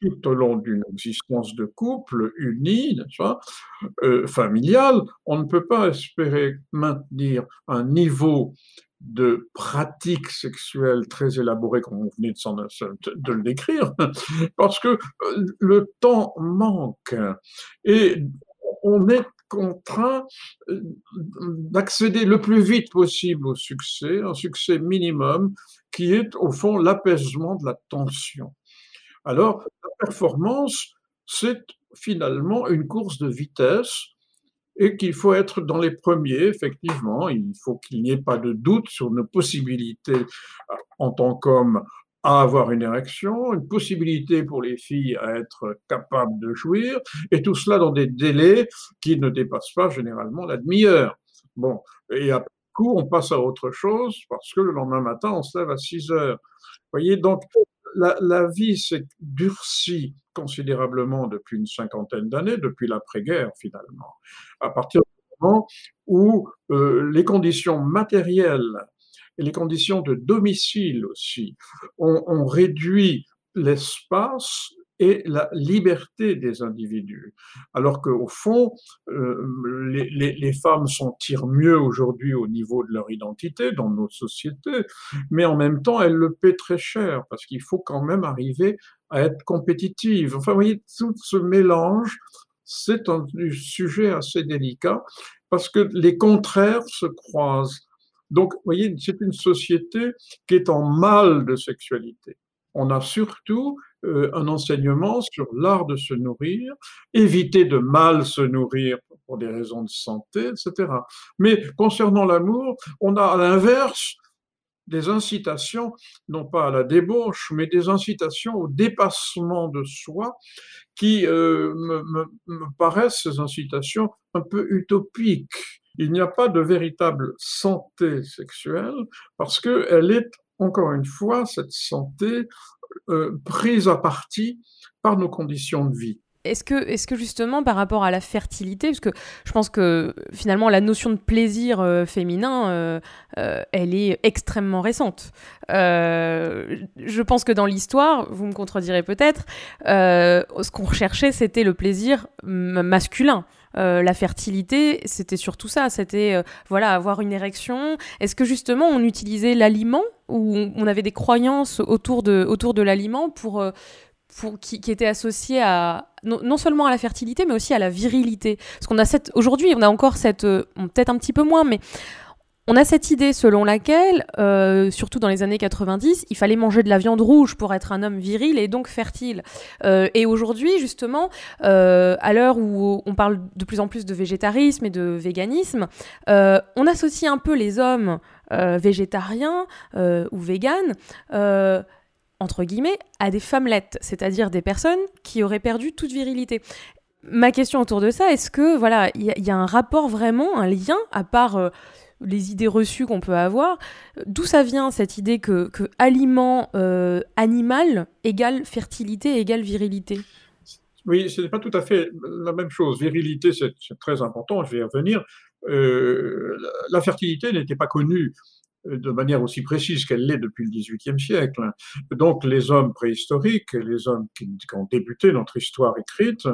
tout au long d'une existence de couple unie, euh, familiale, on ne peut pas espérer maintenir un niveau de pratique sexuelle très élaboré, comme vous venez de, de le décrire, <laughs> parce que euh, le temps manque et on est contraint euh, d'accéder le plus vite possible au succès, un succès minimum qui est au fond l'apaisement de la tension. Alors, la performance, c'est finalement une course de vitesse et qu'il faut être dans les premiers, effectivement. Il faut qu'il n'y ait pas de doute sur nos possibilités euh, en tant qu'homme à avoir une érection, une possibilité pour les filles à être capables de jouir, et tout cela dans des délais qui ne dépassent pas généralement la demi-heure. Bon, et après coup, on passe à autre chose parce que le lendemain matin, on se lève à 6 heures. Vous voyez, donc la, vie s'est durcie considérablement depuis une cinquantaine d'années, depuis l'après-guerre finalement, à partir du moment où euh, les conditions matérielles et les conditions de domicile aussi ont réduit l'espace et la liberté des individus. Alors qu'au fond, euh, les, les, les, femmes s'en tirent mieux aujourd'hui au niveau de leur identité dans nos sociétés, mais en même temps, elles le paient très cher parce qu'il faut quand même arriver à être compétitive. Enfin, vous voyez, tout ce mélange, c'est un sujet assez délicat parce que les contraires se croisent. Donc, vous voyez, c'est une société qui est en mal de sexualité. On a surtout euh, un enseignement sur l'art de se nourrir, éviter de mal se nourrir pour des raisons de santé, etc. Mais concernant l'amour, on a à l'inverse des incitations, non pas à la débauche, mais des incitations au dépassement de soi qui euh, me, me, me paraissent ces incitations un peu utopiques. Il n'y a pas de véritable santé sexuelle parce qu'elle est, encore une fois, cette santé euh, prise à partie par nos conditions de vie. Est-ce que, est que justement par rapport à la fertilité, parce que je pense que finalement la notion de plaisir euh, féminin, euh, elle est extrêmement récente. Je pense que dans l'histoire, vous me contredirez peut-être, ce qu'on recherchait c'était le plaisir masculin. La fertilité, c'était surtout ça, c'était voilà avoir une érection. Est-ce que justement on utilisait l'aliment ou on avait des croyances autour de autour de l'aliment pour pour, qui, qui, était associé à non, seulement à la fertilité, mais aussi à la virilité? Parce qu'on a cette aujourd'hui, on a encore cette, euh, peut-être un petit peu moins, mais on a cette idée selon laquelle, euh, surtout dans les années 90, il fallait manger de la viande rouge pour être un homme viril et donc fertile. Euh, et aujourd'hui, justement, euh, à l'heure où on parle de plus en plus de végétarisme et de véganisme, on associe un peu les hommes végétariens ou véganes entre guillemets, à des femmelettes, c'est-à-dire des personnes qui auraient perdu toute virilité. Ma question autour de ça, est-ce que voilà, il y, a un rapport vraiment, un lien, à part les idées reçues qu'on peut avoir, d'où ça vient cette idée que, que aliment euh, animal égale fertilité égale virilité? Oui, ce n'est pas tout à fait la même chose. Virilité, c'est très important, je vais y revenir. Euh, la fertilité n'était pas connue de manière aussi précise qu'elle l'est depuis le XVIIIe siècle. Donc les hommes préhistoriques, les hommes qui, ont débuté notre histoire écrite,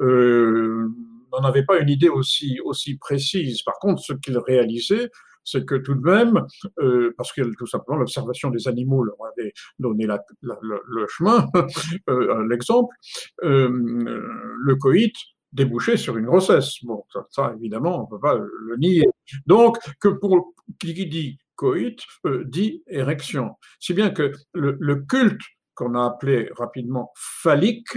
euh, n'en avaient pas une idée aussi, aussi précise. Par contre, ce qu'ils réalisaient, c'est que tout de même, euh, parce que tout simplement l'observation des animaux leur avait donné le, chemin, <laughs> euh, l'exemple, euh, le coït débouchait sur une grossesse. Bon, ça, évidemment, on ne peut pas le nier. Donc, que pour qui dit coït dit érection. Si bien que le culte qu'on a appelé rapidement phallique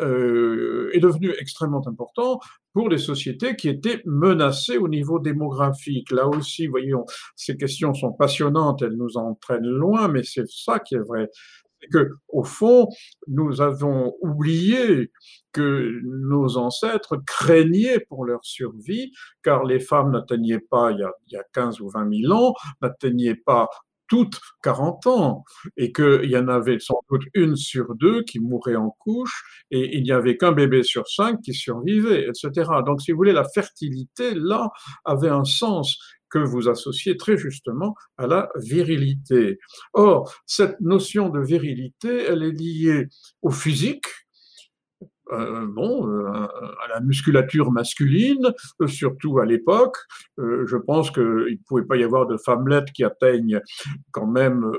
euh, est devenu extrêmement important pour les sociétés qui étaient menacées au niveau démographique. Là aussi, voyons, ces questions sont passionnantes, elles nous entraînent loin, mais c'est ça qui est vrai que, au fond, nous avons oublié que nos ancêtres craignaient pour leur survie, car les femmes n'atteignaient pas, il y, a, il y a 15 ou 20 000 ans, n'atteignaient pas toutes 40 ans, et qu'il y en avait sans doute une sur deux qui mourait en couche, et il n'y avait qu'un bébé sur cinq qui survivait, etc. Donc, si vous voulez, la fertilité, là, avait un sens que vous associez très justement à la virilité. Or, cette notion de virilité, elle est liée au physique, euh, bon, euh, à la musculature masculine, euh, surtout à l'époque. Je pense qu'il ne pouvait pas y avoir de femmelettes qui atteignent quand même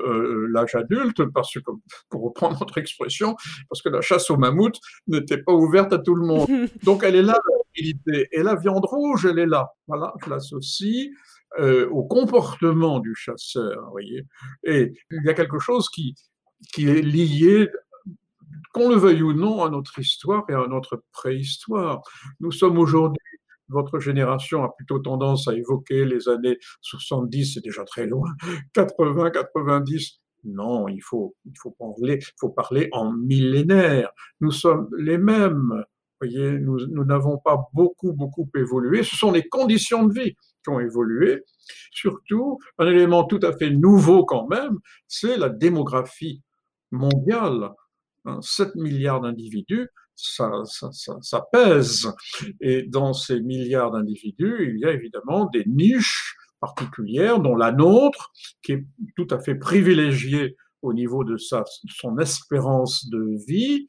l'âge adulte, parce que, pour reprendre notre expression, parce que la chasse au mammouth n'était pas ouverte à tout le monde. <laughs> Donc elle est là. Et la viande rouge, elle est là. Voilà, je l'associe euh, au comportement du chasseur, voyez. Et il y a quelque chose qui, qui est lié qu'on le veuille ou non, à notre histoire et à notre préhistoire. Nous sommes aujourd'hui votre génération a plutôt tendance à évoquer les années 70, c'est déjà très loin, 80, 90. Non, il faut, il faut parler, faut parler en millénaire. Nous sommes les mêmes. Voyez, nous n'avons pas beaucoup, beaucoup évolué. Ce sont les conditions de vie qui ont évolué. Surtout, un élément tout à fait nouveau quand même, c'est la démographie mondiale. 7 hein, milliards d'individus, ça, pèse. Et dans ces milliards d'individus, il y a évidemment des niches particulière, dont la nôtre, qui est tout à fait privilégiée au niveau de sa, son espérance de vie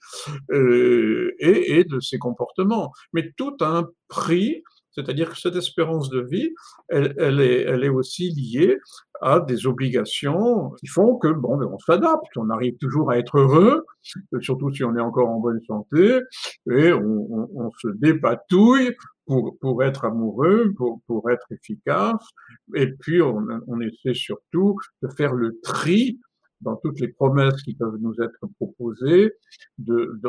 euh, et, et, de ses comportements. Mais tout a un prix, c'est-à-dire que cette espérance de vie, elle, est, aussi liée à des obligations qui font que bon, ben, on s'adapte, on arrive toujours à être heureux, surtout si on est encore en bonne santé, et on, se dépatouille pour, pour être amoureux, pour, pour être efficace. Et puis, on, essaie surtout de faire le tri dans toutes les promesses qui peuvent nous être proposées de,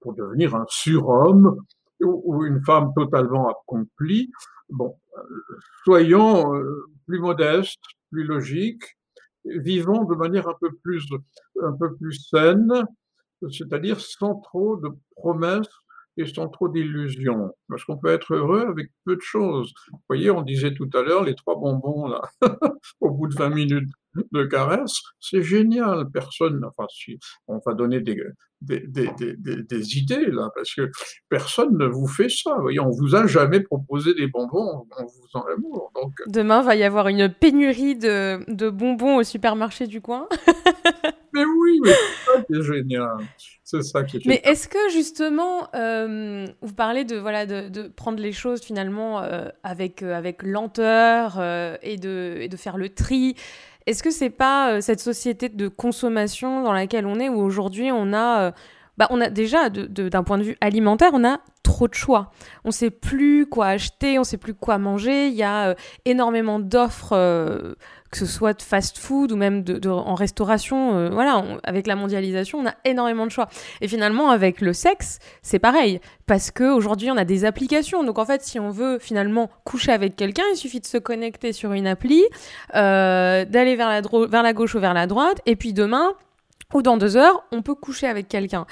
pour devenir un surhomme ou, ou, une femme totalement accomplie. Bon, soyons euh, plus modestes, plus logiques, vivons de manière un peu plus, un peu plus saine, c'est-à-dire sans trop de promesses et sans trop d'illusions. Parce qu'on peut être heureux avec peu de choses. Vous voyez, on disait tout à l'heure, les trois bonbons, là, <laughs> au bout de 20 minutes de caresse, c'est génial. Personne, enfin, si, on va donner des, des, des, des, des, idées, là, parce que personne ne vous fait ça. Voyez, on vous a jamais proposé des bonbons en vous en amour. Donc... Demain, va y avoir une pénurie de, de bonbons au supermarché du coin. <laughs> mais oui, mais c'est ça qui est génial. C'est ça qui est génial. Mais est-ce que justement, euh, vous parlez de, voilà, de, de, prendre les choses finalement euh, avec, euh, avec lenteur euh, et, de, et de faire le tri est-ce que c'est pas euh, cette société de consommation dans laquelle on est où aujourd'hui on a, euh, bah, on a déjà d'un point de vue alimentaire, on a trop de choix. On sait plus quoi acheter, on sait plus quoi manger. Il y a euh, énormément d'offres, que ce soit de fast-food ou même de, en restauration. voilà, avec la mondialisation, on a énormément de choix. Et finalement, avec le sexe, c'est pareil, parce que aujourd'hui, on a des applications. Donc en fait, si on veut finalement coucher avec quelqu'un, il suffit de se connecter sur une appli, euh, d'aller vers la, vers la gauche ou vers la droite, et puis demain ou dans deux heures, on peut coucher avec quelqu'un.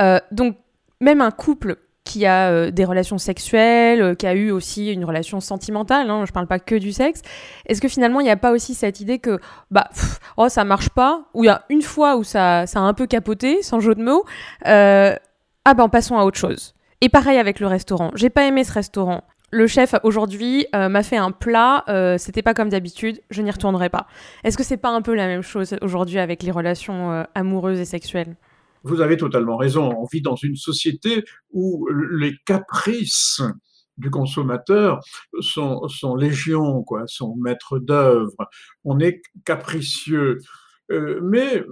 Euh, donc même un couple qui a euh, des relations sexuelles, euh, qui a eu aussi une relation sentimentale, hein, je parle pas que du sexe, est-ce que finalement il n'y a pas aussi cette idée que bah oh ça marche pas, ou il y a une fois où ça, ça a un peu capoté, sans jeu de mots, ah ben passons à autre chose. Et pareil avec le restaurant, j'ai pas aimé ce restaurant. Le chef aujourd'hui euh, m'a fait un plat, euh, c'était pas comme d'habitude, je n'y retournerai pas. Est-ce que c'est pas un peu la même chose aujourd'hui avec les relations euh, amoureuses et sexuelles? Vous avez totalement raison. On vit dans une société où les caprices du consommateur sont, sont légion, quoi, sont maîtres d'œuvre. On est capricieux. Euh, mais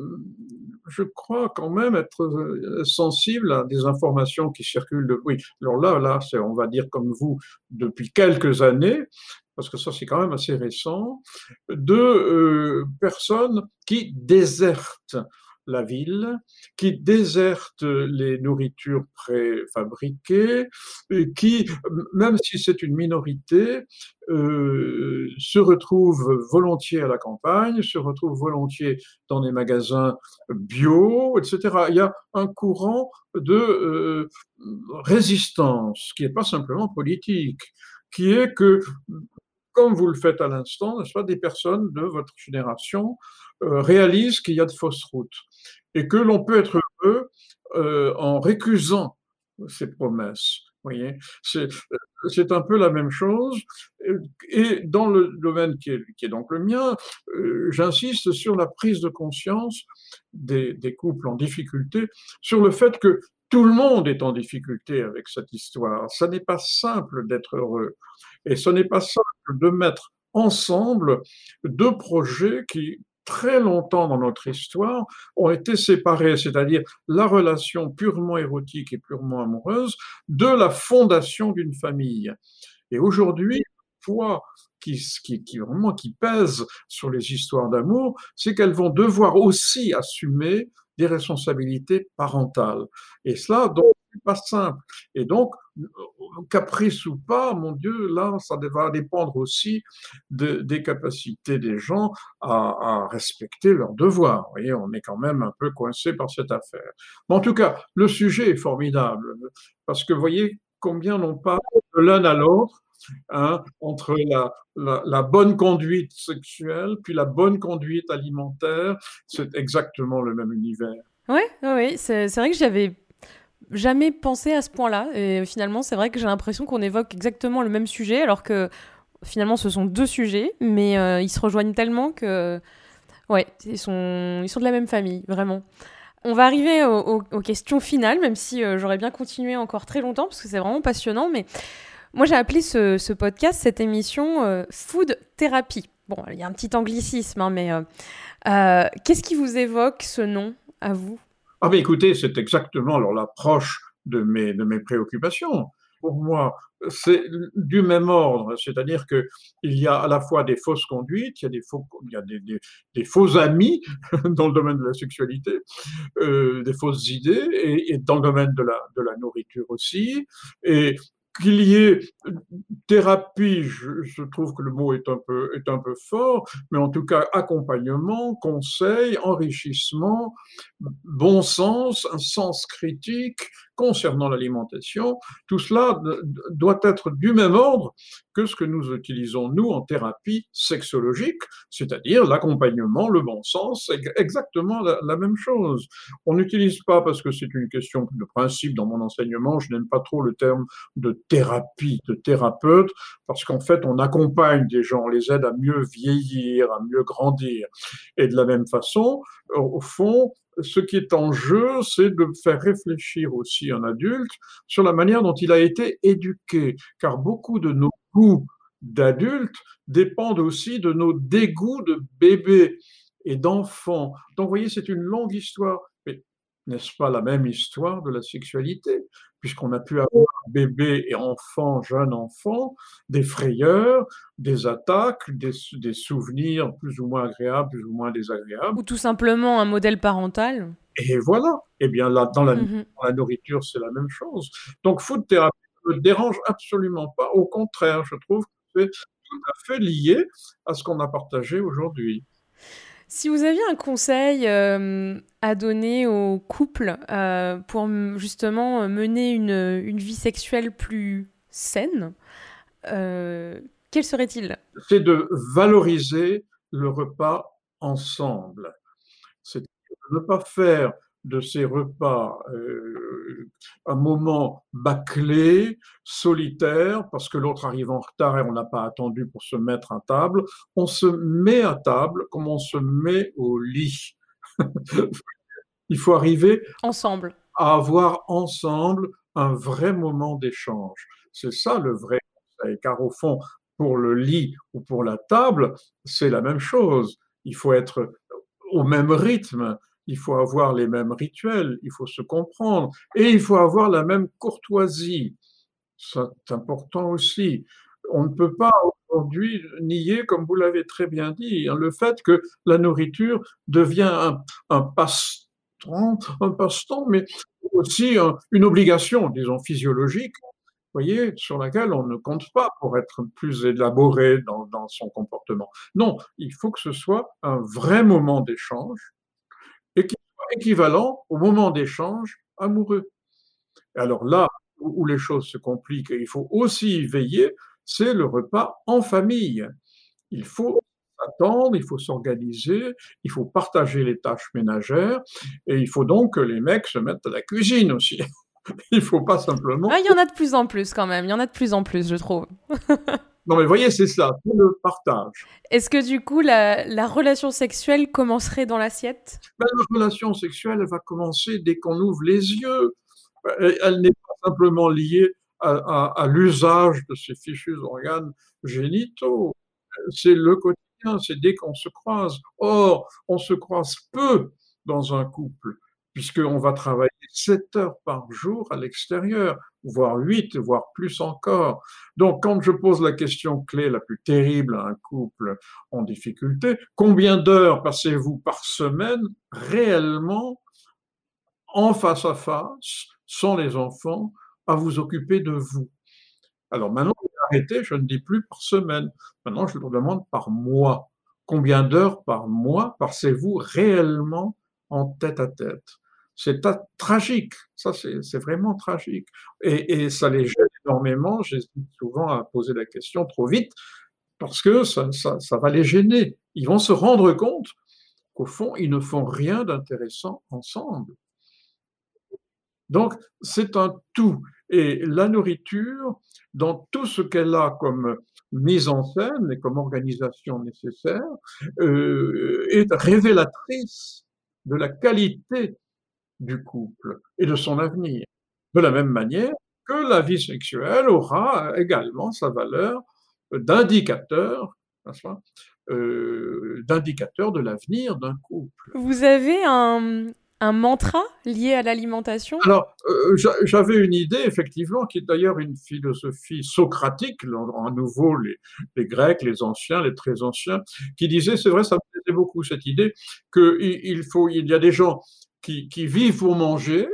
je crois quand même être euh, sensible à des informations qui circulent. De, oui, alors là, là, c'est, on va dire comme vous, depuis quelques années, parce que ça c'est quand même assez récent, de euh, personnes qui désertent la ville, qui déserte les nourritures préfabriquées, qui, même si c'est une minorité, euh, se retrouve volontiers à la campagne, se retrouve volontiers dans des magasins bio, etc. Il y a un courant de euh, résistance qui n'est pas simplement politique, qui est que comme vous le faites à l'instant, pas, des personnes de votre génération euh, réalisent qu'il y a de fausses routes et que l'on peut être heureux euh, en récusant ces promesses. Euh, c'est un peu la même chose. Et dans le domaine qui est, donc le mien, j'insiste sur la prise de conscience des couples en difficulté, sur le fait que tout le monde est en difficulté avec cette histoire. Ça n'est pas simple d'être heureux. Et ce n'est pas simple de mettre ensemble deux projets qui, très longtemps dans notre histoire, ont été séparés, c'est-à-dire la relation purement érotique et purement amoureuse de la fondation d'une famille. Et aujourd'hui, qui, vraiment qui pèse sur les histoires d'amour, c'est qu'elles vont devoir aussi assumer des responsabilités parentales. Et cela, donc, n'est pas simple. Et donc, caprice ou pas, mon Dieu, là, ça va dépendre aussi de, des capacités des gens à, à, respecter leurs devoirs. Vous voyez, on est quand même un peu coincé par cette affaire. Mais en tout cas, le sujet est formidable, parce que vous voyez combien on parle de l'un à l'autre, Hein, entre la, bonne conduite sexuelle puis la bonne conduite alimentaire, c'est exactement le même univers. Oui, oui, c'est vrai que j'avais jamais pensé à ce point-là. Et finalement, c'est vrai que j'ai l'impression qu'on évoque exactement le même sujet, alors que finalement, ce sont deux sujets, mais euh, ils se rejoignent tellement que, ouais, ils sont, ils sont de la même famille, vraiment. On va arriver aux, aux questions finales, même si euh, j'aurais bien continué encore très longtemps, parce que c'est vraiment passionnant, mais moi, j'ai appelé ce, podcast, cette émission, euh, Food Therapy. Bon, il y a un petit anglicisme, hein, mais euh, euh, qu'est-ce qui vous évoque ce nom à vous? Ah, mais écoutez, c'est exactement l'approche de mes, préoccupations. Pour moi, c'est du même ordre, c'est-à-dire que il y a à la fois des fausses conduites, il y a des faux, amis <laughs> dans le domaine de la sexualité, des fausses idées, et, et, dans le domaine de la, de la nourriture aussi, et qu'il y ait thérapie, je, trouve que le mot est un, peu, est un peu fort, mais en tout cas accompagnement, conseil, enrichissement, bon sens, un sens critique concernant l'alimentation, tout cela doit être du même ordre que ce que nous utilisons, nous, en thérapie sexologique, c'est-à-dire l'accompagnement, le bon sens, exactement la, la même chose. On n'utilise pas, parce que c'est une question de principe dans mon enseignement, je n'aime pas trop le terme de thérapie, de thérapeute, parce qu'en fait, on accompagne des gens, on les aide à mieux vieillir, à mieux grandir. Et de la même façon, au fond, ce qui est en jeu, c'est de faire réfléchir aussi un adulte sur la manière dont il a été éduqué, car beaucoup de nos goûts d'adultes dépendent aussi de nos dégoûts de bébés et d'enfants. Donc, vous voyez, c'est une longue histoire. Mais n'est-ce pas la même histoire de la sexualité? Puisqu'on a pu avoir bébé et enfant, jeune enfant, des frayeurs, des attaques, des, des, souvenirs plus ou moins agréables, plus ou moins désagréables. Ou tout simplement un modèle parental. Et voilà. Eh bien, là, dans la, mm -hmm. dans la nourriture, c'est la même chose. Donc, food thérapie ne me dérange absolument pas. Au contraire, je trouve que c'est tout à fait lié à ce qu'on a partagé aujourd'hui. Si vous aviez un conseil euh, à donner aux couples euh, pour justement mener une, une, vie sexuelle plus saine, euh, quel serait-il? C'est de valoriser le repas ensemble. C'est de ne pas faire de ces repas euh, un moment bâclé, solitaire, parce que l'autre arrive en retard et on n'a pas attendu pour se mettre à table. On se met à table comme on se met au lit. <laughs> Il faut arriver ensemble à avoir ensemble un vrai moment d'échange. C'est ça le vrai conseil, car au fond, pour le lit ou pour la table, c'est la même chose. Il faut être au même rythme, il faut avoir les mêmes rituels, il faut se comprendre, et il faut avoir la même courtoisie. C'est important aussi. On ne peut pas aujourd'hui nier, comme vous l'avez très bien dit, le fait que la nourriture devient un, passe-temps, un passe-temps, mais aussi un, une obligation, disons, physiologique, voyez, sur laquelle on ne compte pas pour être plus élaboré dans, son comportement. Non, il faut que ce soit un vrai moment d'échange, équivalent au moment d'échange amoureux. Alors là où les choses se compliquent, et il faut aussi veiller, c'est le repas en famille. Il faut attendre, il faut s'organiser, il faut partager les tâches ménagères, et il faut donc que les mecs se mettent à la cuisine aussi. <laughs> il faut pas simplement. Ah, il y en a de plus en plus quand même, il y en a de plus en plus, je trouve. <laughs> Non, mais voyez, c'est ça, c'est le partage. Est-ce que du coup, la, la relation sexuelle commencerait dans l'assiette? Ben, La relation sexuelle, elle va commencer dès qu'on ouvre les yeux. Elle, elle n'est pas simplement liée à, à, à l'usage de ces fichus organes génitaux. C'est le quotidien, c'est dès qu'on se croise. Or, on se croise peu dans un couple, puisqu'on va travailler 7 heures par jour à l'extérieur, voire 8, voire plus encore. Donc, quand je pose la question clé la plus terrible à un couple en difficulté, combien d'heures passez-vous par semaine réellement en face à face, sans les enfants, à vous occuper de vous? Alors maintenant, arrêté, je ne dis plus par semaine. Maintenant, je leur demande par mois. Combien d'heures par mois passez-vous réellement en tête à tête? C'est tragique, ça c'est vraiment tragique. Et, ça les gêne énormément, j'hésite souvent à poser la question trop vite, parce que ça, va les gêner. Ils vont se rendre compte qu'au fond, ils ne font rien d'intéressant ensemble. Donc, c'est un tout. Et la nourriture, dans tout ce qu'elle a comme mise en scène et comme organisation nécessaire, euh, est révélatrice de la qualité du couple et de son avenir. De la même manière que la vie sexuelle aura également sa valeur d'indicateur, euh, d'indicateur de l'avenir d'un couple. Vous avez un, un mantra lié à l'alimentation? Alors, euh, j'avais une idée, effectivement, qui est d'ailleurs une philosophie socratique, à nouveau les, les, Grecs, les anciens, les très anciens, qui disaient, c'est vrai, ça me plaisait beaucoup cette idée, qu'il il faut, il y a des gens qui, qui, vivent pour manger,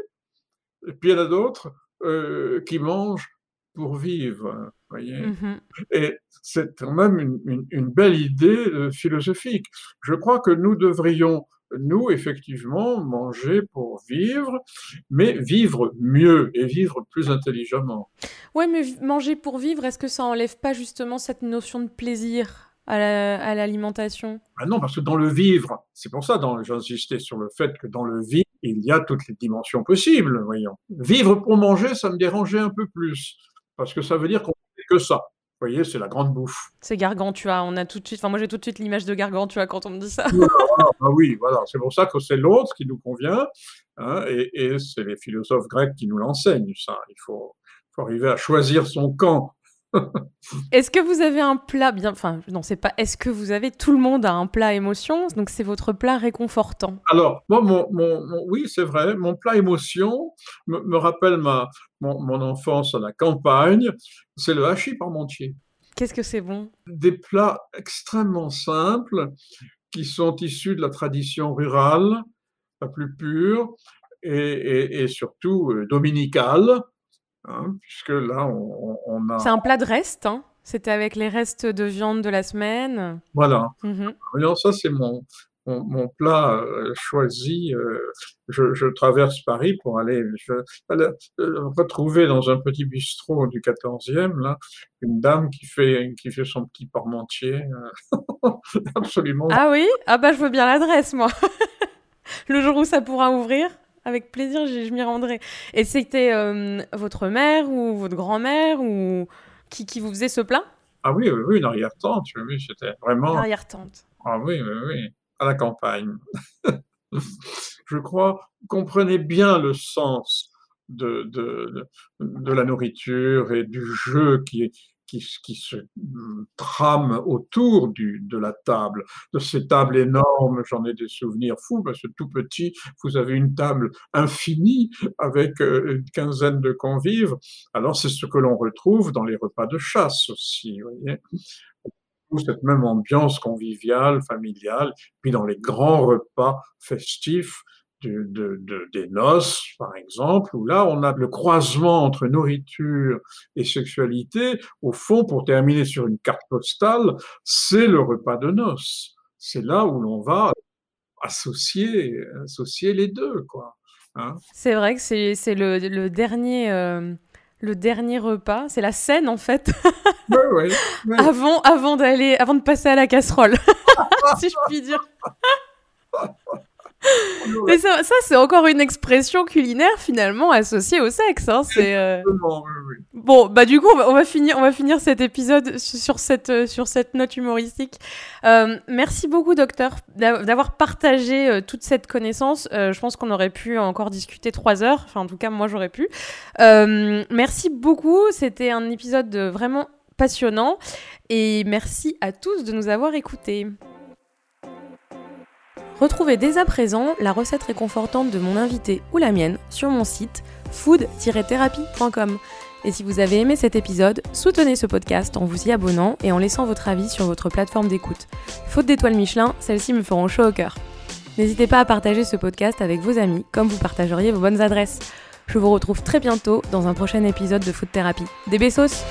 et puis il y en a d'autres euh, qui mangent pour vivre. Voyez mmh Et c'est quand même une, une, une belle idée euh, philosophique. Je crois que nous devrions nous, effectivement, manger pour vivre, mais vivre mieux et vivre plus intelligemment. Oui, mais manger pour vivre, est-ce que ça enlève pas justement cette notion de plaisir? À l'alimentation ah Non, parce que dans le vivre, c'est pour ça que j'insistais sur le fait que dans le vivre, il y a toutes les dimensions possibles, voyons. Vivre pour manger, ça me dérangeait un peu plus, parce que ça veut dire qu'on ne fait que ça. Vous voyez, c'est la grande bouffe. C'est Gargantua. On a tout de suite. Enfin, moi, j'ai tout de suite l'image de Gargantua quand on me dit ça. ah oui, voilà. C'est pour ça que c'est l'autre qui nous convient, hein, et, c'est les philosophes grecs qui nous l'enseignent. Ça, il faut, faut arriver à choisir son camp. Est-ce que vous avez un plat bien Enfin, non, c'est pas. Est-ce que vous avez tout le monde a un plat émotion Donc c'est votre plat réconfortant. Alors, moi, mon, oui, c'est vrai. Mon plat émotion me, rappelle ma mon, enfance à la campagne. C'est le hachis parmentier. Qu'est-ce que c'est bon? Des plats extrêmement simples qui sont issus de la tradition rurale, la plus pure, et, et surtout euh, dominicale. Hein, puisque là, on, a... C'est un plat de reste, hein C'était avec les restes de viande de la semaine. Voilà. Mmh ça, c'est mon, mon, plat euh, choisi. Euh, je, traverse Paris pour aller euh, retrouver dans un petit bistrot du 14e, là, une dame qui fait, qui fait son petit parmentier. <laughs> Absolument. Ah oui? Ah bah, je veux bien l'adresse, moi. <laughs> Le jour où ça pourra ouvrir avec plaisir, je, m'y rendrai. Et c'était euh, votre mère ou votre grand-mère ou qui, qui, vous faisait ce plat? Ah oui, oui, oui, une arrière-tante, oui, c'était vraiment... Une arrière-tante. Ah oui, oui, oui, à la campagne. <laughs> je crois, comprenez bien le sens de, de, de, la nourriture et du jeu qui qui, se mm, trame autour de la table, de ces tables énormes. J'en ai des souvenirs fous parce que tout petit, vous avez une table infinie avec euh, une quinzaine de convives. Alors c'est ce que l'on retrouve dans les repas de chasse aussi. Vous voyez cette même ambiance conviviale, familiale, puis dans les grands repas festifs, de, des noces, par exemple, où là, on a le croisement entre nourriture et sexualité. Au fond, pour terminer sur une carte postale, c'est le repas de noces. C'est là où l'on va associer, associer les deux, quoi. Hein. c'est vrai que c'est le, le, dernier... Euh, le dernier repas, c'est la scène en fait. <laughs> avant, avant d'aller, avant de passer à la casserole, <laughs> si je puis dire. <laughs> Mais ça, c'est encore une expression culinaire finalement associée au sexe. Hein, c'est, euh, Bon, bah du coup, on va, finir, on va finir cet épisode sur cette, euh, sur cette note humoristique. Euh, merci beaucoup, docteur, d'avoir partagé toute cette connaissance. je pense qu'on aurait pu encore discuter trois heures. Enfin, en tout cas, moi, j'aurais pu. merci beaucoup. C'était un épisode vraiment passionnant. Et merci à tous de nous avoir écoutés. Retrouvez dès à présent la recette réconfortante de mon invité ou la mienne sur mon site food-thérapie.com. Et si vous avez aimé cet épisode, soutenez ce podcast en vous y abonnant et en laissant votre avis sur votre plateforme d'écoute. Faute d'étoiles Michelin, celles-ci me feront chaud au cœur. N'hésitez pas à partager ce podcast avec vos amis, comme vous partageriez vos bonnes adresses. Je vous retrouve très bientôt dans un prochain épisode de Food Thérapie. Des bessos